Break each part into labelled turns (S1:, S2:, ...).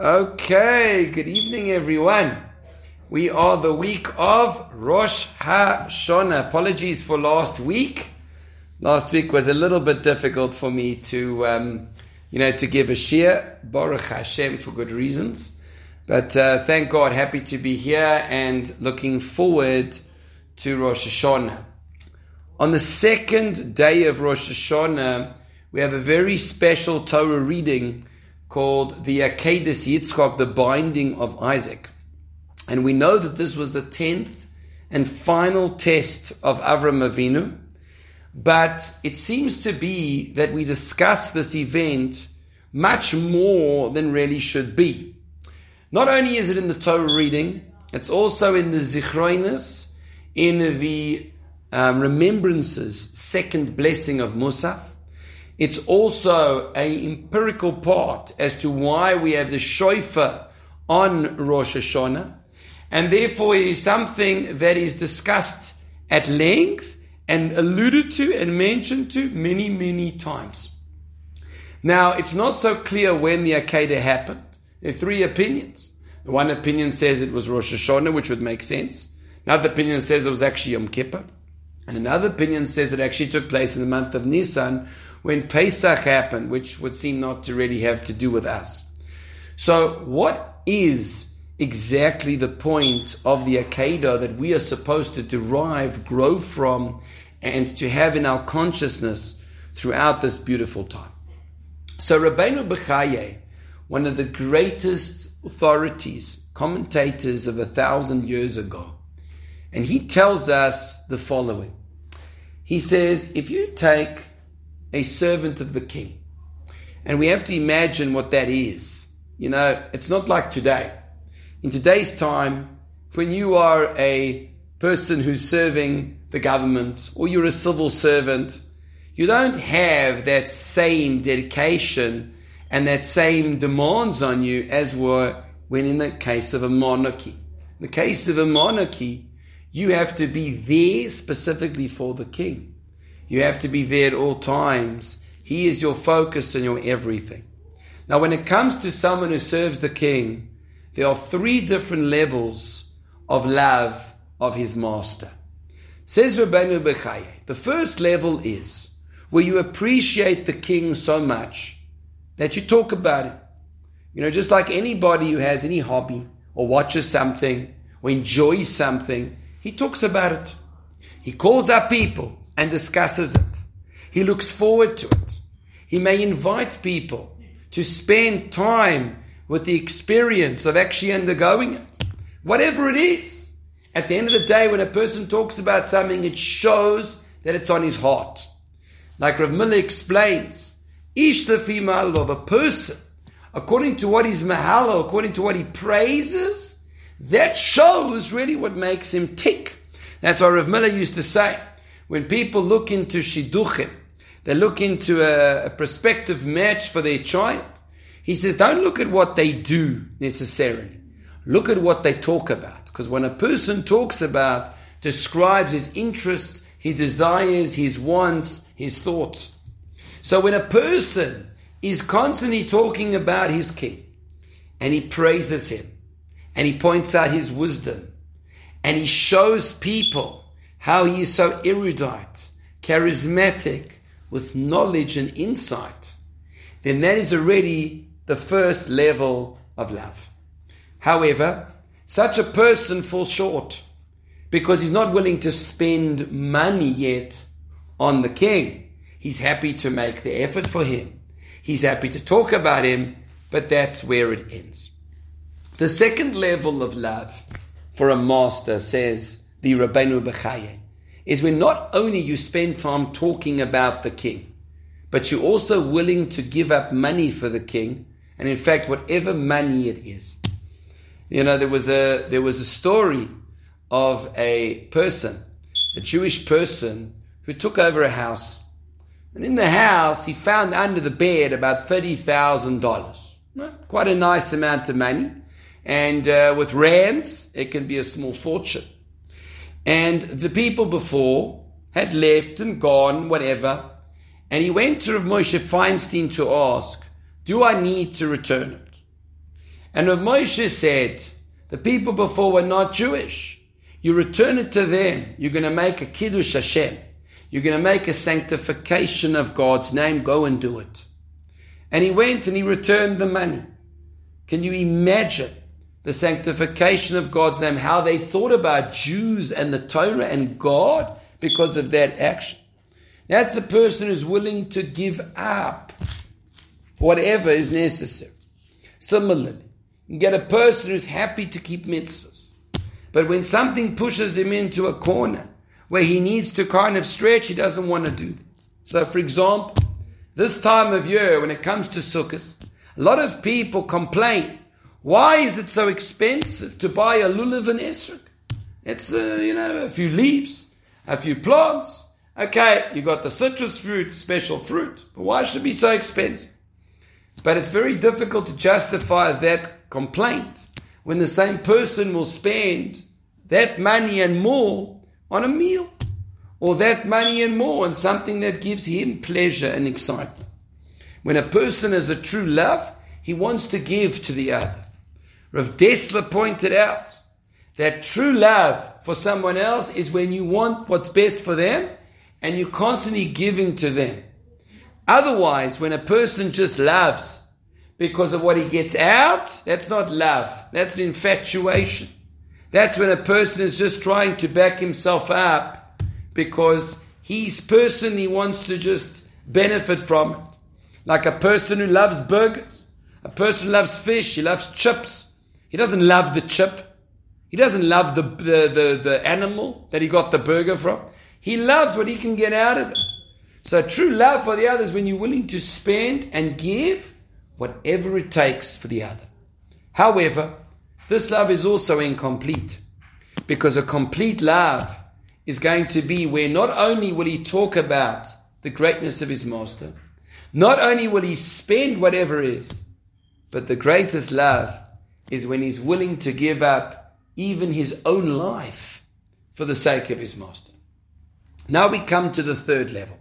S1: Okay, good evening, everyone. We are the week of Rosh Hashanah. Apologies for last week. Last week was a little bit difficult for me to, um, you know, to give a shir. Baruch Hashem for good reasons. But uh, thank God, happy to be here and looking forward to Rosh Hashanah. On the second day of Rosh Hashanah, we have a very special Torah reading called the Akedah Yitzchak, the binding of Isaac. And we know that this was the tenth and final test of Avram Avinu. But it seems to be that we discuss this event much more than really should be. Not only is it in the Torah reading, it's also in the Zichroinus, in the um, remembrances, second blessing of Musaf. It's also a empirical part as to why we have the shofar on Rosh Hashanah, and therefore it is something that is discussed at length and alluded to and mentioned to many, many times. Now, it's not so clear when the Akedah happened. There are three opinions. The one opinion says it was Rosh Hashanah, which would make sense. Another opinion says it was actually Yom Kippur. And another opinion says it actually took place in the month of Nisan when Pesach happened, which would seem not to really have to do with us. So, what is exactly the point of the Akedah that we are supposed to derive, grow from, and to have in our consciousness throughout this beautiful time? So, Rabbeinu Bechaye, one of the greatest authorities, commentators of a thousand years ago, and he tells us the following. He says, if you take a servant of the king, and we have to imagine what that is. You know, it's not like today. In today's time, when you are a person who's serving the government or you're a civil servant, you don't have that same dedication and that same demands on you as were when in the case of a monarchy. In the case of a monarchy, you have to be there specifically for the king. You have to be there at all times. He is your focus and your everything. Now, when it comes to someone who serves the king, there are three different levels of love of his master. Says Rabbeinu Bechaye, the first level is where you appreciate the king so much that you talk about him. You know, just like anybody who has any hobby or watches something or enjoys something, he talks about it. He calls up people and discusses it. He looks forward to it. He may invite people to spend time with the experience of actually undergoing it. Whatever it is. At the end of the day, when a person talks about something, it shows that it's on his heart. Like Rav Miller explains, Ish the female of a person, according to what he's mahalo, according to what he praises, that shows really what makes him tick. That's what Rav Miller used to say. When people look into shidduchim, they look into a, a prospective match for their child. He says, don't look at what they do necessarily. Look at what they talk about. Because when a person talks about, describes his interests, his desires, his wants, his thoughts. So when a person is constantly talking about his king and he praises him and he points out his wisdom and he shows people how he is so erudite, charismatic, with knowledge and insight, then that is already the first level of love. However, such a person falls short because he's not willing to spend money yet on the king. He's happy to make the effort for him. He's happy to talk about him, but that's where it ends. The second level of love for a master, says the Rabbeinu Bechaye, is when not only you spend time talking about the king, but you're also willing to give up money for the king, and in fact, whatever money it is. You know, there was a there was a story of a person, a Jewish person, who took over a house. And in the house, he found under the bed about $30,000. Quite a nice amount of money. And uh, with rands, it can be a small fortune. And the people before had left and gone, whatever. And he went to Rav Moshe Feinstein to ask, Do I need to return it? And Rav Moshe said, the people before were not Jewish. You return it to them. You're going to make a Kiddush Hashem. You're going to make a sanctification of God's name. Go and do it. And he went and he returned the money. Can you imagine the sanctification of God's name, how they thought about Jews and the Torah and God because of that action? That's a person who's willing to give up whatever is necessary. Similarly, you get a person who's happy to keep mitzvahs. But when something pushes him into a corner where he needs to kind of stretch, he doesn't want to do it. So, for example, this time of year, when it comes to sukkahs, a lot of people complain, why is it so expensive to buy a lulav and esrog? It's, uh, you know, a few leaves, a few plants. Okay, you got the citrus fruit, special fruit, but why should it be so expensive? But it's very difficult to justify that complaint when the same person will spend that money and more on a meal, or that money and more on something that gives him pleasure and excitement. When a person has a true love, he wants to give to the other. Rav Dessler pointed out that true love for someone else is when you want what's best for them and you're constantly giving to them. Otherwise, when a person just loves because of what he gets out, that's not love. That's an infatuation. That's when a person is just trying to back himself up because he's personally wants to just benefit from it. Like a person who loves burgers, a person who loves fish, he loves chips. He doesn't love the chip. He doesn't love the, the, the, the animal that he got the burger from. He loves what he can get out of it. So true love for the other is when you're willing to spend and give whatever it takes for the other. However, this love is also incomplete because a complete love is going to be where not only will he talk about the greatness of his master, not only will he spend whatever is, but the greatest love is when he's willing to give up even his own life for the sake of his master. Now we come to the third level.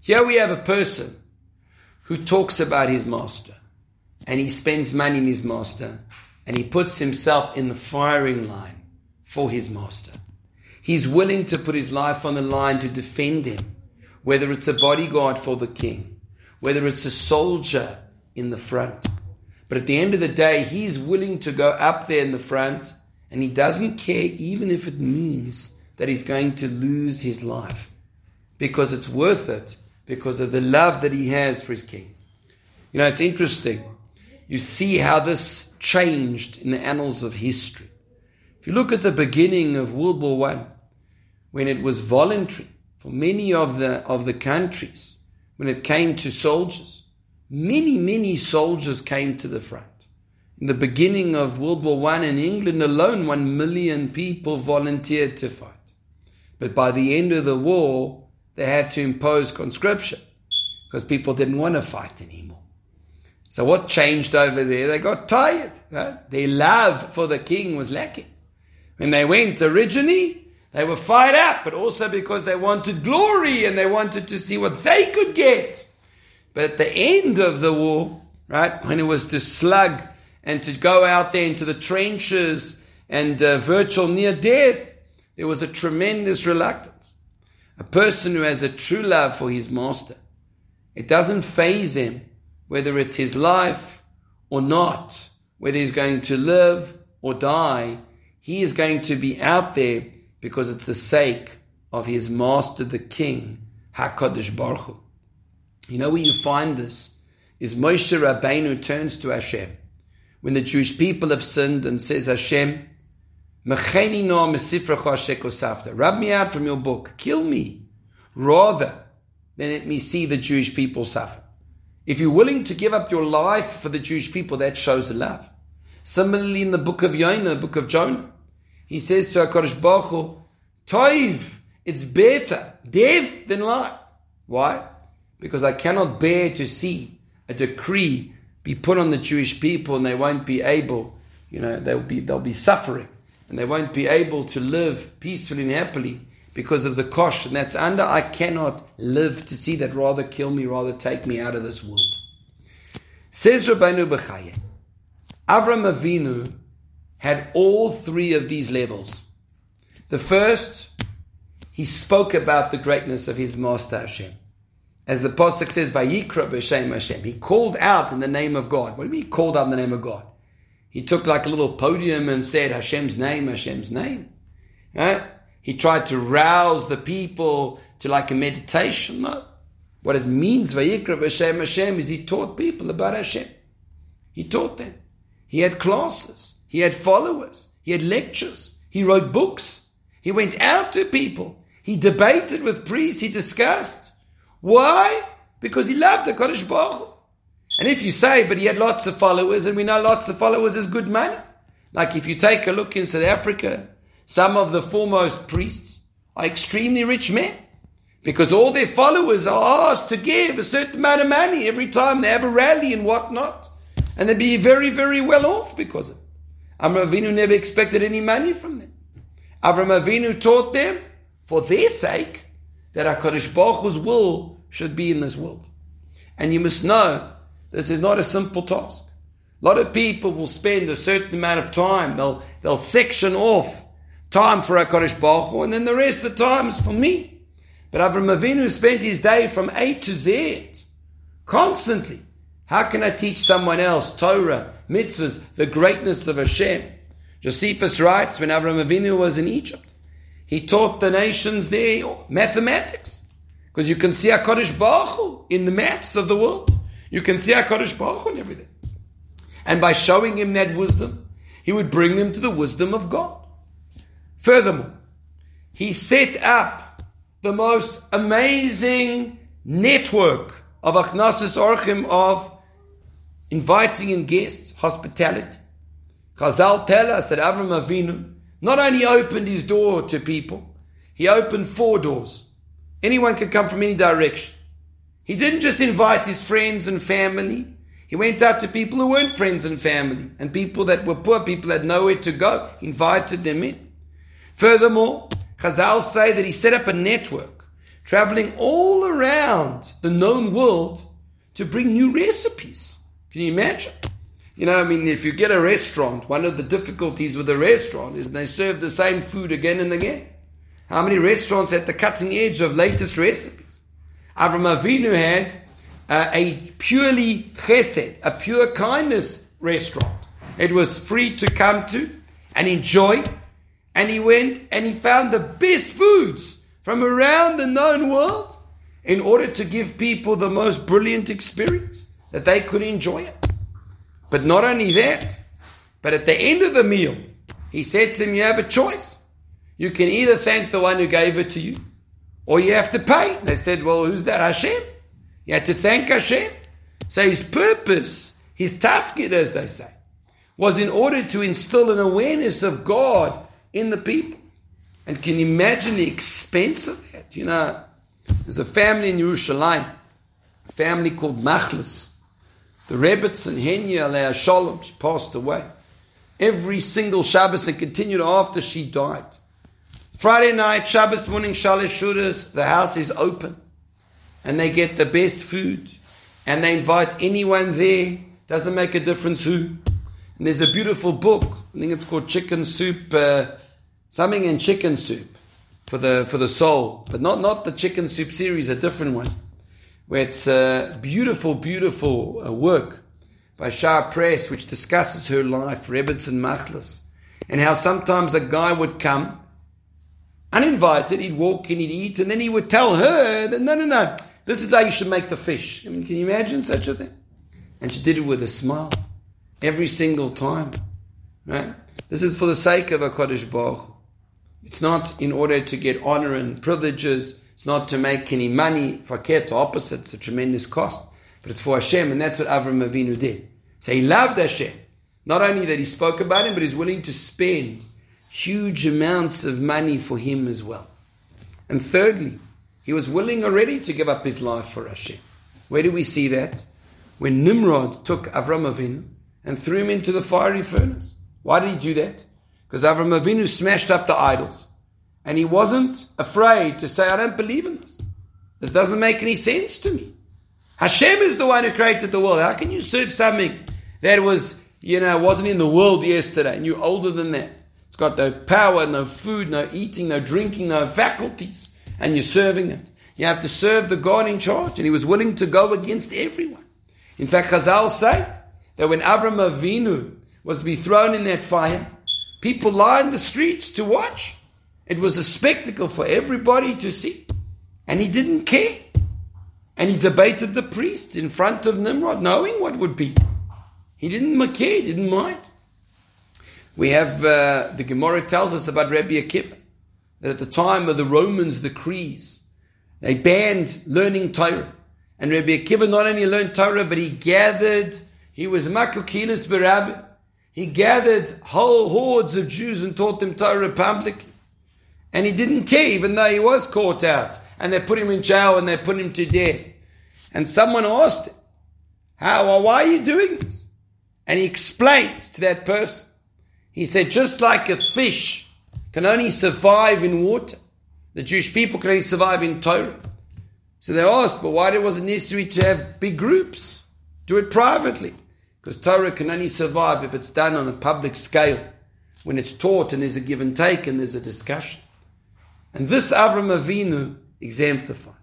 S1: Here we have a person who talks about his master and he spends money in his master and he puts himself in the firing line for his master. He's willing to put his life on the line to defend him, whether it's a bodyguard for the king, whether it's a soldier in the front. But at the end of the day, he's willing to go up there in the front and he doesn't care even if it means that he's going to lose his life because it's worth it because of the love that he has for his king. You know, it's interesting. You see how this changed in the annals of history. If you look at the beginning of World War One, when it was voluntary for many of the of the countries, when it came to soldiers, many many soldiers came to the front. In the beginning of World War One in England alone, one million people volunteered to fight. But by the end of the war, they had to impose conscription because people didn't want to fight anymore. So what changed over there? They got tired. Right? Their love for the king was lacking. When they went originally, they were fired up, but also because they wanted glory and they wanted to see what they could get. But at the end of the war, right, when it was to slug and to go out there into the trenches and uh, virtual near death, there was a tremendous reluctance. A person who has a true love for his master, it doesn't faze him whether it's his life or not, whether he's going to live or die. He is going to be out there because it's the sake of his master, the king, HaKadosh Baruch Hu. You know where you find this? Is Moshe Rabbeinu turns to Hashem. When the Jewish people have sinned and says, Hashem, Rub me out from your book. Kill me. Rather than let me see the Jewish people suffer. If you're willing to give up your life for the Jewish people, that shows love. Similarly, in the book of Yonah, the book of Jonah, he says to HaKadosh Baruch Hu, Toiv, it's better death than life. Why? Because I cannot bear to see a decree be put on the Jewish people and they won't be able, you know, they'll be, they'll be suffering and they won't be able to live peacefully and happily because of the kosh and that's under. I cannot live to see that. Rather kill me, rather take me out of this world. Says Rabbeinu Bechaye, Avram Avinu had all three of these levels. The first, he spoke about the greatness of his master Hashem. As the Pasuk says, Vayikra b'Shem Hashem. He called out in the name of God. What do you mean he called out in the name of God? He took like a little podium and said Hashem's name, Hashem's name. Right? He tried to rouse the people to like a meditation. No. What it means, Vayikra b'Shem Hashem, is he taught people about Hashem. He taught them. He had classes. He had followers. He had lectures. He wrote books. He went out to people. He debated with priests. He discussed. Why? Because he loved the Kodesh Baruch And if you say, but he had lots of followers, and we know lots of followers is good money. Like if you take a look in South Africa, some of the foremost priests are extremely rich men. Because all their followers are asked to give a certain amount of money every time they have a rally and whatnot. And they'd be very, very well off because of it. Avram Avinu never expected any money from them. Avram Avinu taught them, for their sake, that HaKadosh Baruch Hu's will should be in this world. And you must know, this is not a simple task. A lot of people will spend a certain amount of time, they'll, they'll section off time for HaKadosh Baruch Hu, and then the rest of the time is for me. But Avram Avinu spent his day from A to Z, constantly how can I teach someone else Torah, mitzvahs, the greatness of Hashem? Josephus writes when Avram Avinu was in Egypt, he taught the nations there mathematics. Because you can see HaKadosh Baruch Hu in the maths of the world. You can see HaKadosh Baruch Hu in everything. And by showing him that wisdom, he would bring them to the wisdom of God. Furthermore, he set up the most amazing network of Achnasis Orchim of inviting in guests, hospitality. Chazal tell us that Avram Avinu not only opened his door to people, he opened four doors. Anyone could come from any direction. He didn't just invite his friends and family. He went out to people who weren't friends and family and people that were poor, people that had nowhere to go. He invited them in. Furthermore, Chazal say that he set up a network traveling all around the known world to bring new recipes. Can you imagine? You know, I mean, if you get a restaurant, one of the difficulties with a restaurant is they serve the same food again and again. How many restaurants at the cutting edge of latest recipes? Avram Avinu had uh, a purely chesed, a pure kindness restaurant. It was free to come to and enjoy. And he went and he found the best foods from around the known world in order to give people the most brilliant experience that they could enjoy it. But not only that, but at the end of the meal, he said to them, You have a choice. You can either thank the one who gave it to you, or you have to pay. They said, Well, who's that? Hashem. You had to thank Hashem. So his purpose, his tafkid, as they say, was in order to instill an awareness of God in the people. And can you imagine the expense of that? You know, there's a family in Yerushalayim, a family called Machlis. The Rebbetzin Henya Alea Shalom, she passed away. Every single Shabbos and continued after she died. Friday night, Shabbos morning, Shalish Shudas, the house is open. And they get the best food. And they invite anyone there. Doesn't make a difference who. And there's a beautiful book. I think it's called Chicken Soup, uh, something in Chicken Soup for the for the soul, but not not the Chicken Soup series, a different one where it's a beautiful, beautiful uh, work by Shaar Press, which discusses her life, Rebbetzin Machlis, and how sometimes a guy would come uninvited, he'd walk in, he'd eat, and then he would tell her that no, no, no, this is how you should make the fish. I mean, can you imagine such a thing? And she did it with a smile every single time. Right? This is for the sake of a Kodesh Baruch. It's not in order to get honor and privileges. It's not to make any money. Fakir, the opposite. It's a tremendous cost. But it's for Hashem, and that's what Avram Avinu did. So he loved Hashem. Not only that he spoke about him, but he's willing to spend huge amounts of money for him as well. And thirdly, he was willing already to give up his life for Hashem. Where do we see that? When Nimrod took Avram Avinu and threw him into the fiery furnace. Why did he do that? Because Avram Avinu smashed up the idols. And he wasn't afraid to say, I don't believe in this. This doesn't make any sense to me. Hashem is the one who created the world. How can you serve something that was you know, wasn't in the world yesterday, and you're older than that. It's got no power, no food, no eating, no drinking, no faculties, and you're serving it. You have to serve the God in charge, and he was willing to go against everyone. In fact, Chazal say that when Avram Avinu was to be thrown in that fire, people lined the streets to watch. It was a spectacle for everybody to see. And he didn't care. And he debated the priests in front of Nimrod, knowing what would be. He didn't care, he didn't mind. We have, uh, the Gemara tells us about Rabbi Akiva, that at the time of the Romans' decrees, they banned learning Torah. And Rabbi Akiva not only learned Torah, but he gathered, he was Makokilis Barabbi. He gathered whole hordes of Jews and taught them Torah publicly. And he didn't care, even though he was caught out. And they put him in jail and they put him to death. And someone asked him, How or why are you doing this? And he explained to that person. He said, just like a fish can only survive in water, the Jewish people can only survive in Torah. So they asked, but why was it necessary to have big groups? Do it privately. Because Torah can only survive if it's done on a public scale, when it's taught and there's a give and take and there's a discussion. And this Avram Avinu exemplified.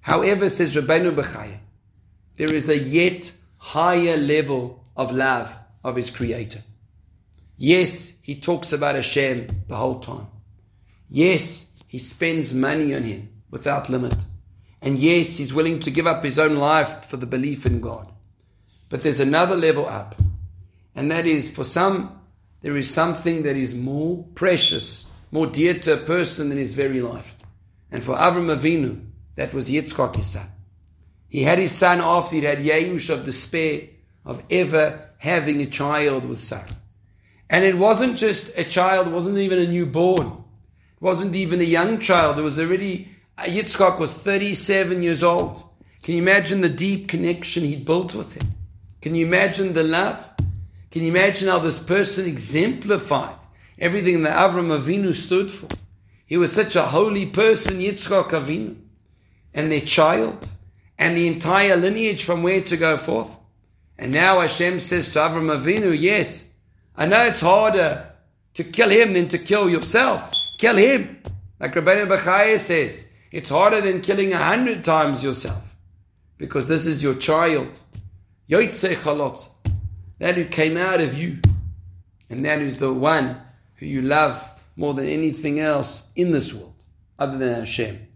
S1: However, says Rabbeinu Bechaya, there is a yet higher level of love of his creator. Yes, he talks about Hashem the whole time. Yes, he spends money on him without limit. And yes, he's willing to give up his own life for the belief in God. But there's another level up. And that is for some, there is something that is more precious more dear to a person than his very life. And for Avram Avinu, that was Yitzchak his son. He had his son after he had Yeush of despair of ever having a child with Sarah. And it wasn't just a child, it wasn't even a newborn. It wasn't even a young child. It was already, uh, Yitzchak was 37 years old. Can you imagine the deep connection he built with him? Can you imagine the love? Can you imagine how this person exemplified everything that Avram Avinu stood for. He was such a holy person, Yitzchak Avinu, and their child, and the entire lineage from where to go forth. And now Hashem says to Avram Avinu, yes, I know it's harder to kill him than to kill yourself. Kill him. Like Rabbeinu Bechaya says, it's harder than killing a hundred times yourself. Because this is your child. Yoitse Chalotz. That who came out of you. And that is the one who you love more than anything else in this world, other than Hashem.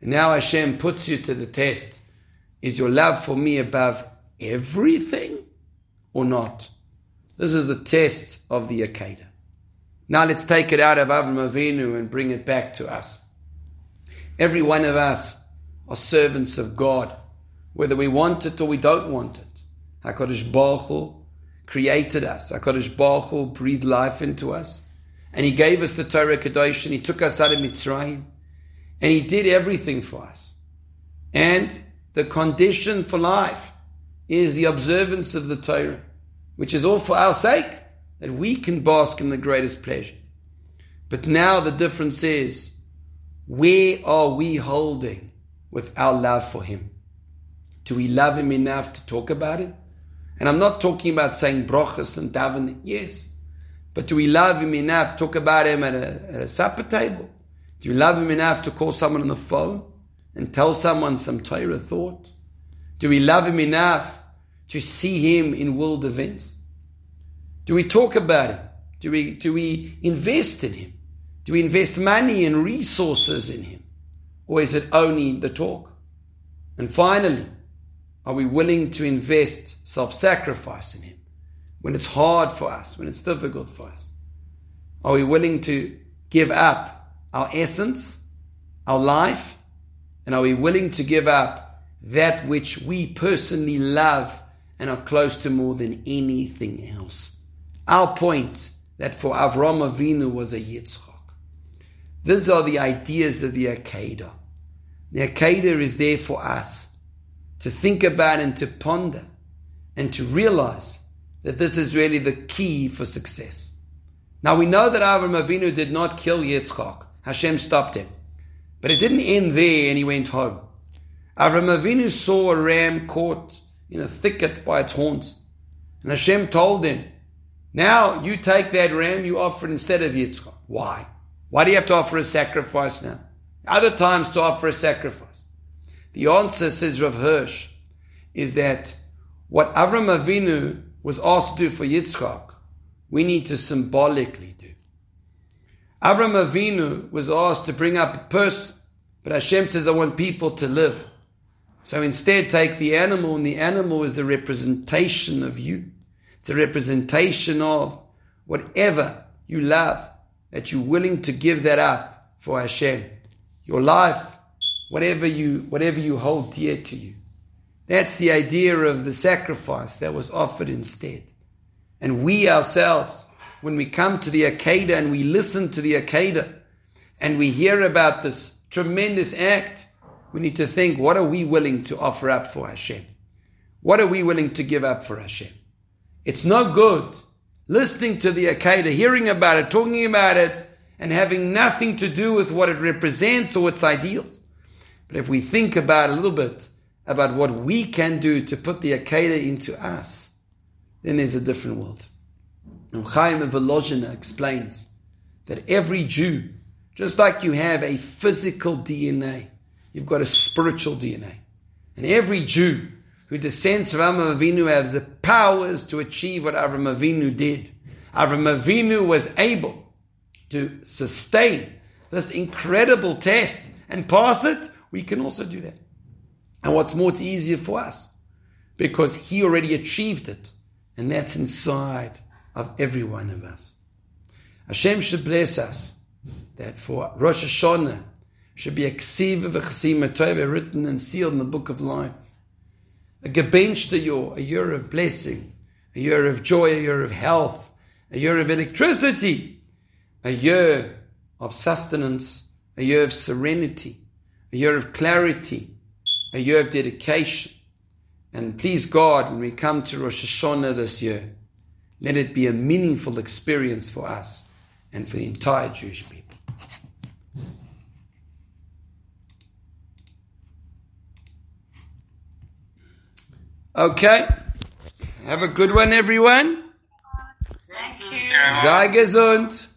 S1: And now Hashem puts you to the test. Is your love for me above everything or not? This is the test of the Akedah. Now let's take it out of Avram Avinu and bring it back to us. Every one of us are servants of God, whether we want it or we don't want it. HaKadosh Baruch Hu created us. HaKadosh Baruch Hu breathed life into us. And He gave us the Torah Kadosh and He took us out of Mitzrayim. And He did everything for us. And the condition for life is the observance of the Torah, which is all for our sake, that we can bask in the greatest pleasure. But now the difference is, where are we holding with our love for Him? Do we love Him enough to talk about Him? And I'm not talking about saying brachas and davening. Yes, but do we love him enough to talk about him at a, at a supper table? Do you love him enough to call someone on the phone and tell someone some Torah thought? Do we love him enough to see him in world events? Do we talk about him? Do we, do we invest in him? Do we invest money and resources in him? Or is it only the talk? And finally, are we willing to invest self sacrifice in him? When it's hard for us, when it's difficult for us? Are we willing to give up our essence, our life? And are we willing to give up that which we personally love and are close to more than anything else? Our point that for Avram Avinu was a Yitzchak. These are the ideas of the Akedah. The Akedah is there for us to think about and to ponder and to realize that this is really the key for success. Now we know that Avram Avinu did not kill Yitzchak. Hashem stopped him. But it didn't end there and he went home. Avram Avinu saw a ram caught in a thicket by its horns. And Hashem told him, Now you take that ram, you offer it instead of Yitzchak. Why? Why do you have to offer a sacrifice now? Other times to offer a sacrifice. The answer, says Rav Hirsch, is that what Avram Avinu was asked to do for Yitzchak, we need to symbolically do. Avram Avinu was asked to bring up a person, but Hashem says, I want people to live. So instead, take the animal, and the animal is the representation of you. It's a representation of whatever you love, that you're willing to give that up for Hashem. Your life, whatever you, whatever you hold dear to you. That's the idea of the sacrifice that was offered instead. And we ourselves, when we come to the Akedah and we listen to the Akedah and we hear about this tremendous act, we need to think, what are we willing to offer up for Hashem? What are we willing to give up for Hashem? It's no good listening to the Akedah, hearing about it, talking about it, and having nothing to do with what it represents or its ideals. But if we think about a little bit about what we can do to put the Akedah into us, then there's a different world. And Chaim of Volozhina explains that every Jew, just like you have a physical DNA, you've got a spiritual DNA. And every Jew who descends from Avram Avinu have the powers to achieve what Avram Avinu did. Avram Avinu was able to sustain this incredible test and pass it. We can also do that. And what's more, it's easier for us because he already achieved it. And that's inside of every one of us. Hashem should bless us that for Rosh Hashanah should be a ksiva v'chasima written and sealed in the book of life a gebenchte a year of blessing, a year of joy, a year of health, a year of electricity, a year of sustenance, a year of serenity, a year of clarity, a year of dedication. And please God, when we come to Rosh Hashanah this year, let it be a meaningful experience for us and for the entire Jewish people. Okay. Have a good one, everyone.
S2: Thank you.
S1: Sei gesund.